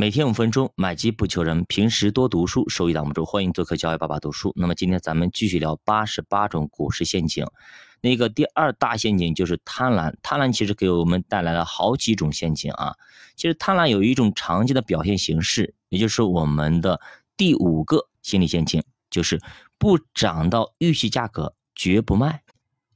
每天五分钟，买基不求人。平时多读书，收益挡不住。欢迎做客教育爸爸读书。那么今天咱们继续聊八十八种股市陷阱。那个第二大陷阱就是贪婪。贪婪其实给我们带来了好几种陷阱啊。其实贪婪有一种常见的表现形式，也就是我们的第五个心理陷阱，就是不涨到预期价格绝不卖。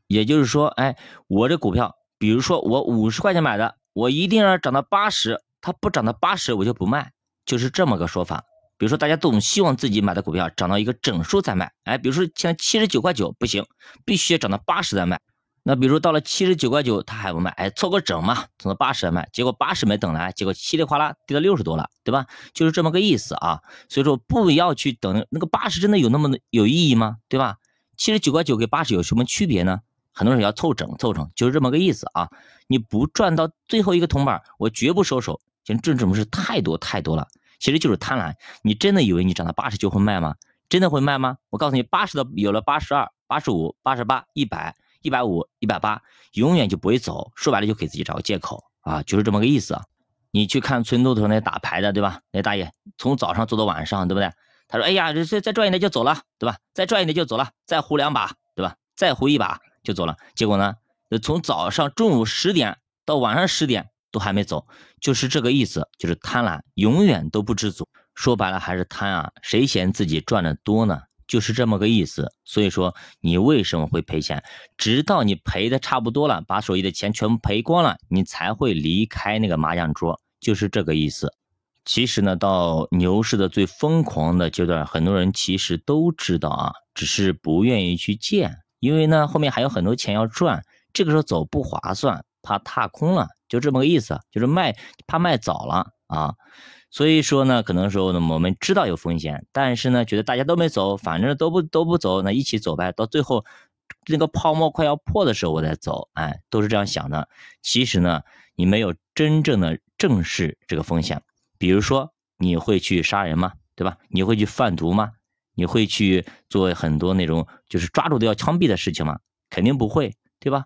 也就是说，哎，我这股票，比如说我五十块钱买的，我一定要涨到八十。它不涨到八十，我就不卖，就是这么个说法。比如说，大家总希望自己买的股票涨到一个整数再卖，哎，比如说现在七十九块九不行，必须要涨到八十再卖。那比如说到了七十九块九，他还不卖，哎，凑个整嘛，等到八十再卖。结果八十没等来，结果稀里哗啦跌到六十多了，对吧？就是这么个意思啊。所以说不要去等那个八十，真的有那么有意义吗？对吧？七十九块九跟八十有什么区别呢？很多人要凑整凑成，就是这么个意思啊。你不赚到最后一个铜板，我绝不收手。其实这种事太多太多了，其实就是贪婪。你真的以为你涨到八十就会卖吗？真的会卖吗？我告诉你，八十的有了八十二、八十五、八十八、一百、一百五、一百八，永远就不会走。说白了就给自己找个借口啊，就是这么个意思。你去看村头头那打牌的，对吧？那大爷从早上做到晚上，对不对？他说：“哎呀，这再赚一点就走了，对吧？再赚一点就走了，再胡两把，对吧？再胡一把就走了。结果呢，从早上中午十点到晚上十点。”都还没走，就是这个意思，就是贪婪，永远都不知足。说白了还是贪啊，谁嫌自己赚的多呢？就是这么个意思。所以说，你为什么会赔钱？直到你赔的差不多了，把手里的钱全部赔光了，你才会离开那个麻将桌，就是这个意思。其实呢，到牛市的最疯狂的阶段，很多人其实都知道啊，只是不愿意去见，因为呢后面还有很多钱要赚，这个时候走不划算，怕踏空了。就这么个意思，就是卖怕卖早了啊，所以说呢，可能说呢，我们知道有风险，但是呢，觉得大家都没走，反正都不都不走，那一起走呗。到最后那个泡沫快要破的时候，我再走，哎，都是这样想的。其实呢，你没有真正的正视这个风险。比如说，你会去杀人吗？对吧？你会去贩毒吗？你会去做很多那种就是抓住都要枪毙的事情吗？肯定不会，对吧？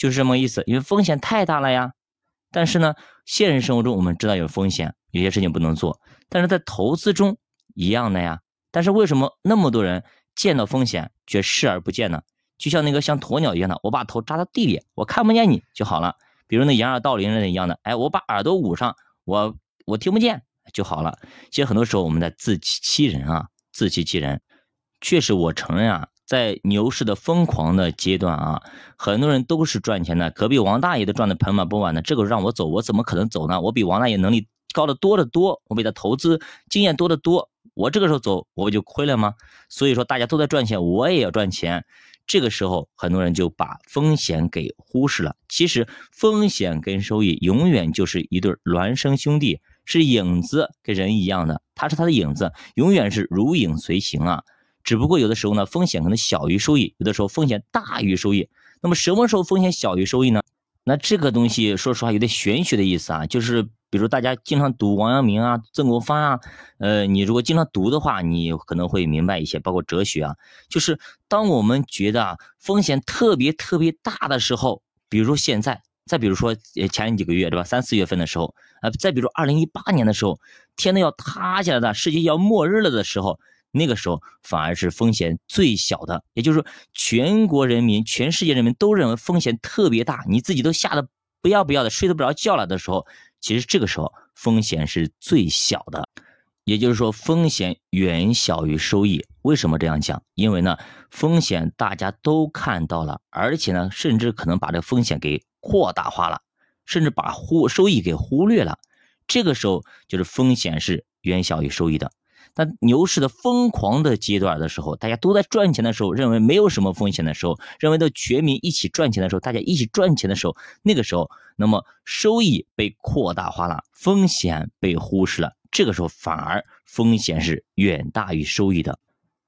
就是这么意思，因为风险太大了呀。但是呢，现实生活中我们知道有风险，有些事情不能做。但是在投资中一样的呀。但是为什么那么多人见到风险却视而不见呢？就像那个像鸵鸟一样的，我把头扎到地里，我看不见你就好了。比如那掩耳盗铃人一样的，哎，我把耳朵捂上，我我听不见就好了。其实很多时候我们在自欺欺人啊，自欺欺人。确实，我承认啊。在牛市的疯狂的阶段啊，很多人都是赚钱的，隔壁王大爷都赚的盆满钵满的。这个让我走，我怎么可能走呢？我比王大爷能力高的多得多，我比他投资经验多得多。我这个时候走，我不就亏了吗？所以说大家都在赚钱，我也要赚钱。这个时候，很多人就把风险给忽视了。其实风险跟收益永远就是一对孪生兄弟，是影子跟人一样的，他是他的影子，永远是如影随形啊。只不过有的时候呢，风险可能小于收益；有的时候风险大于收益。那么什么时候风险小于收益呢？那这个东西说实话有点玄学的意思啊，就是比如大家经常读王阳明啊、曾国藩啊，呃，你如果经常读的话，你可能会明白一些，包括哲学啊。就是当我们觉得啊风险特别特别大的时候，比如说现在，再比如说前几个月对吧？三四月份的时候，呃，再比如二零一八年的时候，天都要塌下来的，世界要末日了的时候。那个时候反而是风险最小的，也就是说，全国人民、全世界人民都认为风险特别大，你自己都吓得不要不要的，睡得不着觉了的时候，其实这个时候风险是最小的，也就是说，风险远小于收益。为什么这样讲？因为呢，风险大家都看到了，而且呢，甚至可能把这个风险给扩大化了，甚至把忽收益给忽略了。这个时候就是风险是远小于收益的。那牛市的疯狂的阶段的时候，大家都在赚钱的时候，认为没有什么风险的时候，认为都全民一起赚钱的时候，大家一起赚钱的时候，那个时候，那么收益被扩大化了，风险被忽视了，这个时候反而风险是远大于收益的。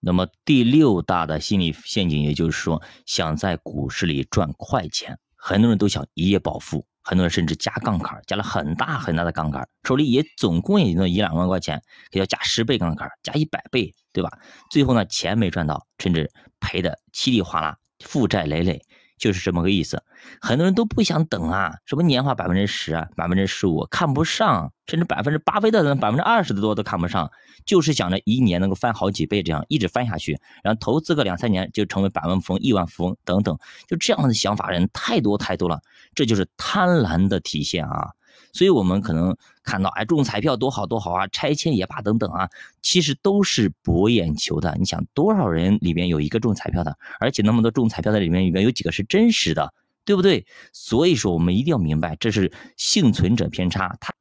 那么第六大的心理陷阱，也就是说，想在股市里赚快钱，很多人都想一夜暴富。很多人甚至加杠杆，加了很大很大的杠杆，手里也总共也就那一两万块钱，给要加十倍杠杆，加一百倍，对吧？最后呢，钱没赚到，甚至赔的稀里哗啦，负债累累。就是这么个意思。很多人都不想等啊，什么年化百分之十啊、百分之十五看不上，甚至百分之巴菲特的百分之二十的多都看不上，就是想着一年能够翻好几倍，这样一直翻下去，然后投资个两三年就成为百万富翁、亿万富翁等等，就这样的想法人太多太多了，这就是贪婪的体现啊。所以，我们可能看到，哎，中彩票多好多好啊，拆迁也罢，等等啊，其实都是博眼球的。你想，多少人里面有一个中彩票的，而且那么多中彩票的里面，里面有几个是真实的，对不对？所以说，我们一定要明白，这是幸存者偏差。它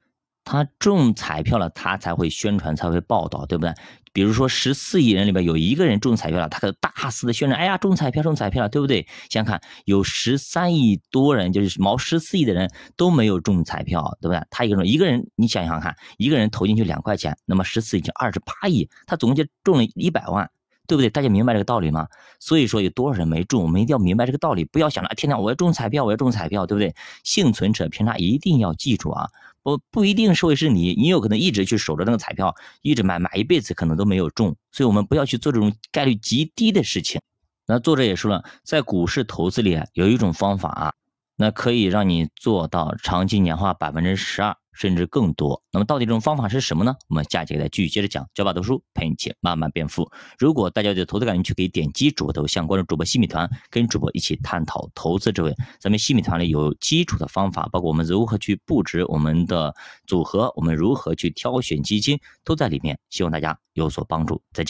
他中彩票了，他才会宣传，才会报道，对不对？比如说十四亿人里边有一个人中彩票了，他可大肆的宣传，哎呀中彩票中彩票了，对不对？想想看，有十三亿多人，就是毛十四亿的人都没有中彩票，对不对？他一个人一个人，你想想看，一个人投进去两块钱，那么十四亿就二十八亿，他总共就中了一百万，对不对？大家明白这个道理吗？所以说有多少人没中，我们一定要明白这个道理，不要想着天天我要中彩票，我要中彩票，对不对？幸存者偏差一定要记住啊。不不一定是会是你，你有可能一直去守着那个彩票，一直买买一辈子，可能都没有中。所以，我们不要去做这种概率极低的事情。那作者也说了，在股市投资里有一种方法啊，那可以让你做到长期年化百分之十二。甚至更多。那么到底这种方法是什么呢？我们下节再继续接着讲。教爸读书陪你一起慢慢变富。如果大家对投资感兴趣，可以点击主播头像关注主播西米团，跟主播一起探讨投资智慧。咱们西米团里有基础的方法，包括我们如何去布置我们的组合，我们如何去挑选基金，都在里面。希望大家有所帮助。再见。